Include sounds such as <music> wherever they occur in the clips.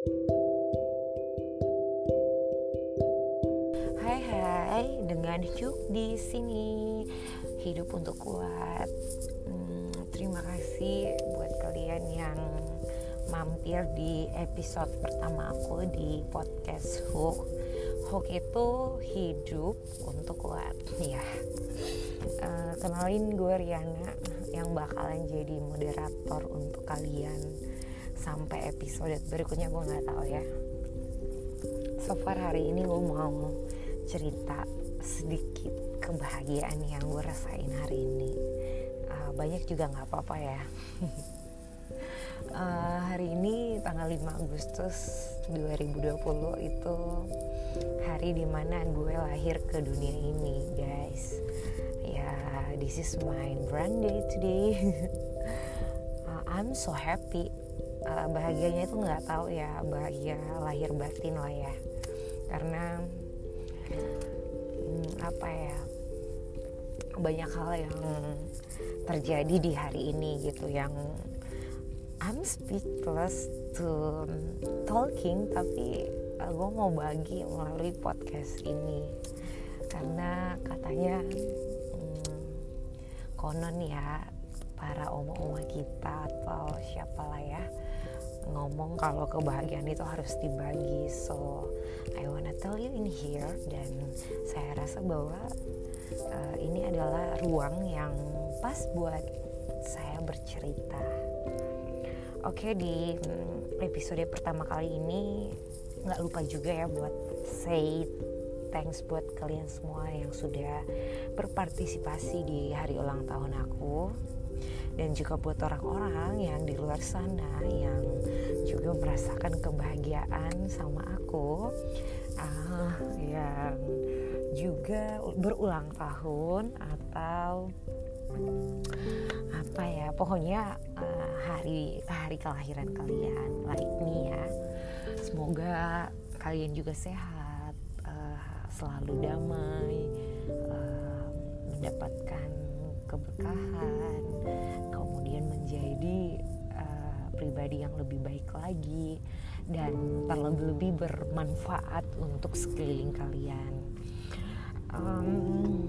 Hai hai, dengan Cuk di sini hidup untuk kuat. Hmm, terima kasih buat kalian yang mampir di episode pertama aku di podcast Hook. Hook itu hidup untuk kuat, ya. Uh, kenalin gue Riana yang bakalan jadi moderator untuk kalian sampai episode berikutnya gue nggak tahu ya. So far hari ini gue mau cerita sedikit kebahagiaan yang gue rasain hari ini. Uh, banyak juga nggak apa-apa ya. Uh, <laughs> hari ini tanggal 5 Agustus 2020 itu hari di mana gue lahir ke dunia ini guys. Ya yeah, this is my brand day today. Uh, <laughs> I'm so happy uh, bahagianya itu nggak tahu ya bahagia lahir batin lah ya. Karena hmm, apa ya banyak hal yang terjadi di hari ini gitu yang I'm speechless to talking tapi uh, gue mau bagi melalui podcast ini. Karena katanya hmm, konon ya para oma-oma kita atau siapalah ya ngomong kalau kebahagiaan itu harus dibagi. So I wanna tell you in here dan saya rasa bahwa uh, ini adalah ruang yang pas buat saya bercerita. Oke okay, di mm, episode pertama kali ini nggak lupa juga ya buat say thanks buat kalian semua yang sudah berpartisipasi di hari ulang tahun aku dan juga buat orang-orang yang di luar sana yang juga merasakan kebahagiaan sama aku uh, yang juga berulang tahun atau apa ya pokoknya uh, hari hari kelahiran kalian like me ya. Semoga kalian juga sehat uh, selalu damai uh, mendapatkan keberkahan menjadi uh, pribadi yang lebih baik lagi dan terlebih-lebih bermanfaat untuk sekeliling kalian. Um,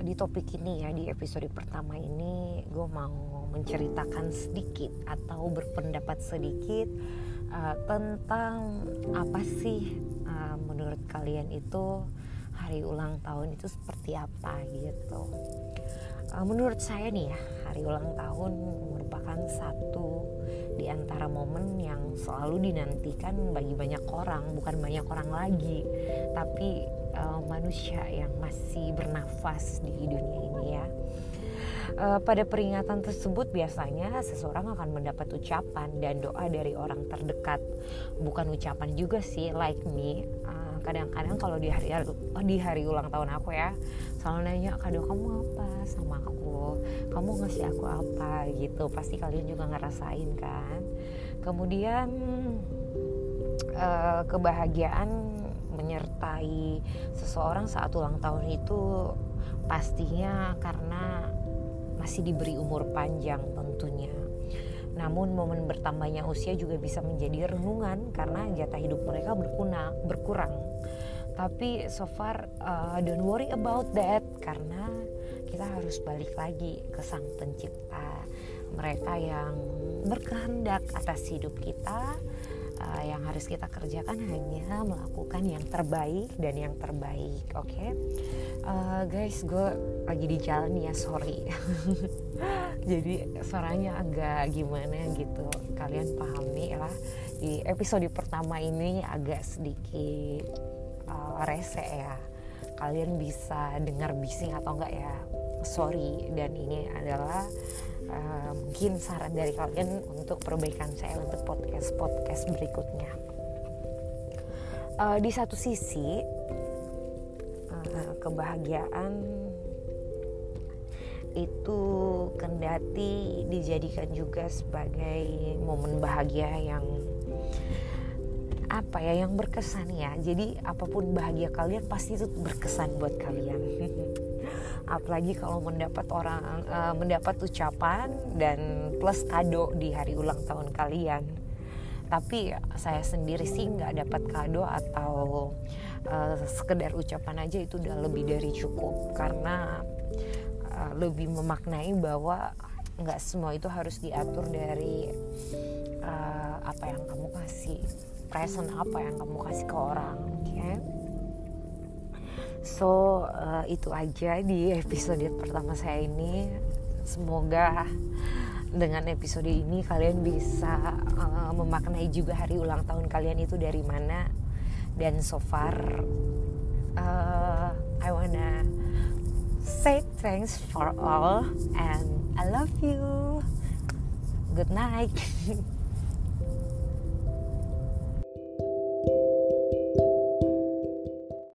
di topik ini ya di episode pertama ini gue mau menceritakan sedikit atau berpendapat sedikit uh, tentang apa sih uh, menurut kalian itu hari ulang tahun itu seperti apa gitu uh, menurut saya nih ya hari ulang tahun merupakan satu di antara momen yang selalu dinantikan bagi banyak orang bukan banyak orang lagi. Tapi uh, manusia yang masih bernafas di dunia ini ya. Uh, pada peringatan tersebut biasanya seseorang akan mendapat ucapan dan doa dari orang terdekat. Bukan ucapan juga sih like me. Uh, kadang-kadang kalau di hari di hari ulang tahun aku ya selalu nanya kado kamu apa? Sama aku kamu ngasih aku apa? Gitu. Pasti kalian juga ngerasain kan. Kemudian uh, kebahagiaan menyertai seseorang saat ulang tahun itu pastinya karena masih diberi umur panjang tentunya namun momen bertambahnya usia juga bisa menjadi renungan karena jatah hidup mereka berkurang, berkurang. Tapi so far uh, don't worry about that karena kita harus balik lagi ke sang pencipta. Mereka yang berkehendak atas hidup kita yang harus kita kerjakan hanya melakukan yang terbaik dan yang terbaik oke? Okay? uh, guys gue lagi di jalan ya sorry. <laughs> Jadi suaranya agak gimana gitu. Kalian pahami lah di episode pertama ini agak sedikit uh, rese ya kalian bisa dengar bising atau enggak ya? Sorry dan ini adalah uh, mungkin saran dari kalian untuk perbaikan saya untuk podcast podcast berikutnya. Uh, di satu sisi uh, kebahagiaan itu kendati dijadikan juga sebagai momen bahagia yang apa ya yang berkesan ya. Jadi apa pun bahagia kalian pasti itu berkesan buat kalian. <laughs> Apalagi kalau mendapat orang uh, mendapat ucapan dan plus kado di hari ulang tahun kalian. Tapi saya sendiri sih nggak dapat kado atau uh, sekedar ucapan aja itu udah lebih dari cukup. Karena uh, lebih memaknai bahwa nggak semua itu harus diatur dari uh, apa yang kamu kasih present apa yang kamu kasih ke orang so uh, itu aja di episode pertama saya ini semoga dengan episode ini kalian bisa uh, memaknai juga hari ulang tahun kalian itu dari mana dan so far uh, I wanna say thanks for all and I love you. Good night. <laughs>